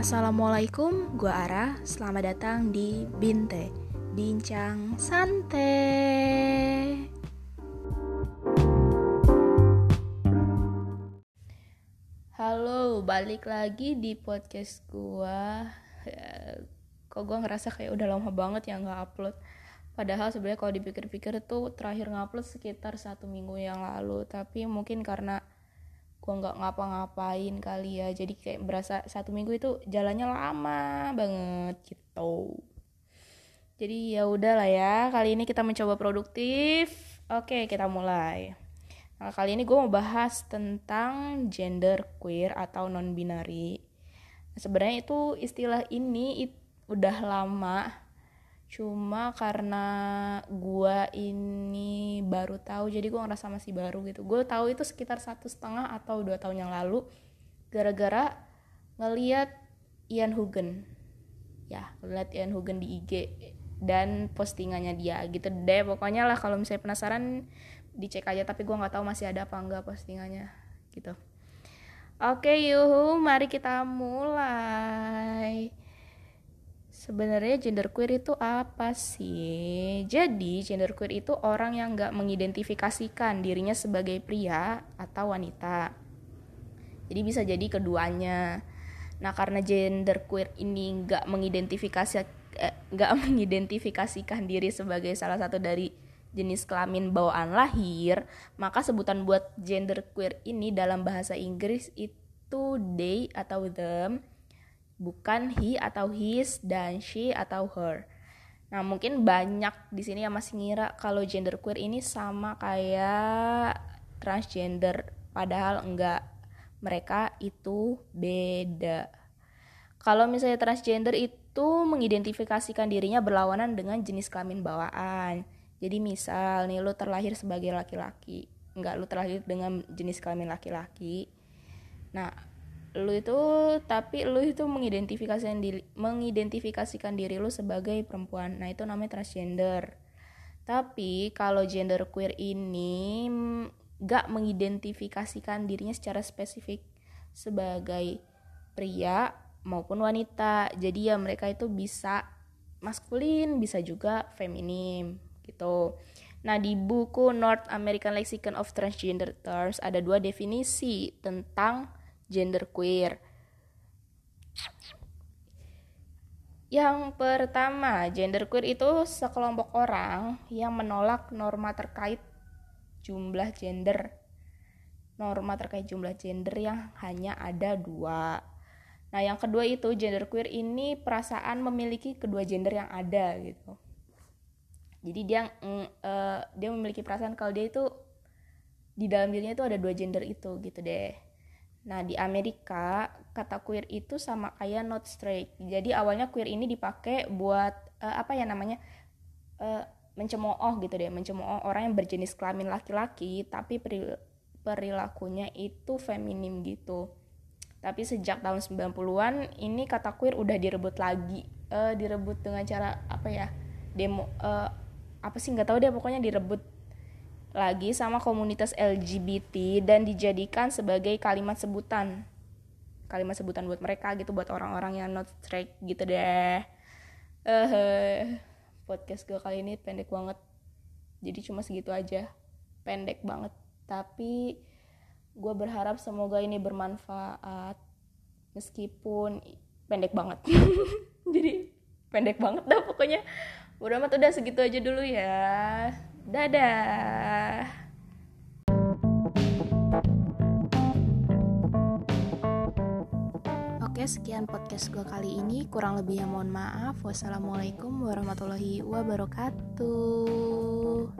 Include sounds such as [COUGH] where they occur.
Assalamualaikum, gue Ara. Selamat datang di Binte, Bincang Santai. Halo, balik lagi di podcast gue. Ya, kok gue ngerasa kayak udah lama banget ya nggak upload. Padahal sebenarnya kalau dipikir-pikir tuh terakhir ngupload sekitar satu minggu yang lalu. Tapi mungkin karena gue nggak ngapa-ngapain kali ya. Jadi kayak berasa satu minggu itu jalannya lama banget gitu. Jadi ya udahlah ya kali ini kita mencoba produktif. Oke kita mulai. Nah kali ini gue mau bahas tentang gender queer atau non binary sebenarnya itu istilah ini it, udah lama cuma karena gua ini baru tahu jadi gua ngerasa masih baru gitu. Gue tahu itu sekitar satu setengah atau dua tahun yang lalu gara-gara ngeliat Ian Hugen ya ngeliat Ian Hugen di IG dan postingannya dia gitu deh. Pokoknya lah kalau misalnya penasaran dicek aja. Tapi gue nggak tahu masih ada apa enggak postingannya gitu. Oke yuhu mari kita mulai Sebenarnya gender queer itu apa sih? Jadi gender queer itu orang yang nggak mengidentifikasikan dirinya sebagai pria atau wanita. Jadi bisa jadi keduanya. Nah karena gender queer ini nggak mengidentifikasi eh, nggak [LAUGHS] mengidentifikasikan diri sebagai salah satu dari jenis kelamin bawaan lahir, maka sebutan buat gender queer ini dalam bahasa Inggris itu they atau them bukan he atau his dan she atau her. Nah, mungkin banyak di sini yang masih ngira kalau gender queer ini sama kayak transgender, padahal enggak. Mereka itu beda. Kalau misalnya transgender itu mengidentifikasikan dirinya berlawanan dengan jenis kelamin bawaan. Jadi misal nih lu terlahir sebagai laki-laki, enggak lu terlahir dengan jenis kelamin laki-laki. Nah, lu itu tapi lu itu mengidentifikasikan diri mengidentifikasikan diri lu sebagai perempuan. Nah itu namanya transgender. Tapi kalau gender queer ini gak mengidentifikasikan dirinya secara spesifik sebagai pria maupun wanita. Jadi ya mereka itu bisa maskulin bisa juga feminim gitu. Nah, di buku North American Lexicon of Transgender Terms ada dua definisi tentang gender queer. Yang pertama, gender queer itu sekelompok orang yang menolak norma terkait jumlah gender. Norma terkait jumlah gender yang hanya ada dua. Nah, yang kedua itu gender queer ini perasaan memiliki kedua gender yang ada gitu. Jadi dia uh, dia memiliki perasaan kalau dia itu di dalam dirinya itu ada dua gender itu gitu deh. Nah, di Amerika kata queer itu sama kayak not straight. Jadi awalnya queer ini dipakai buat uh, apa ya namanya? Uh, mencemooh gitu deh, mencemooh orang yang berjenis kelamin laki-laki tapi perilakunya itu feminim gitu. Tapi sejak tahun 90-an ini kata queer udah direbut lagi. Uh, direbut dengan cara apa ya? Demo uh, apa sih nggak tahu deh pokoknya direbut lagi sama komunitas LGBT dan dijadikan sebagai kalimat sebutan. Kalimat sebutan buat mereka gitu buat orang-orang yang not straight gitu deh. Eh uh, podcast gue kali ini pendek banget. Jadi cuma segitu aja. Pendek banget. Tapi gue berharap semoga ini bermanfaat. Meskipun pendek banget. [LAUGHS] Jadi pendek banget dah pokoknya. Udah amat udah segitu aja dulu ya Dadah. Oke, sekian podcast gue kali ini. Kurang lebihnya mohon maaf. Wassalamualaikum warahmatullahi wabarakatuh.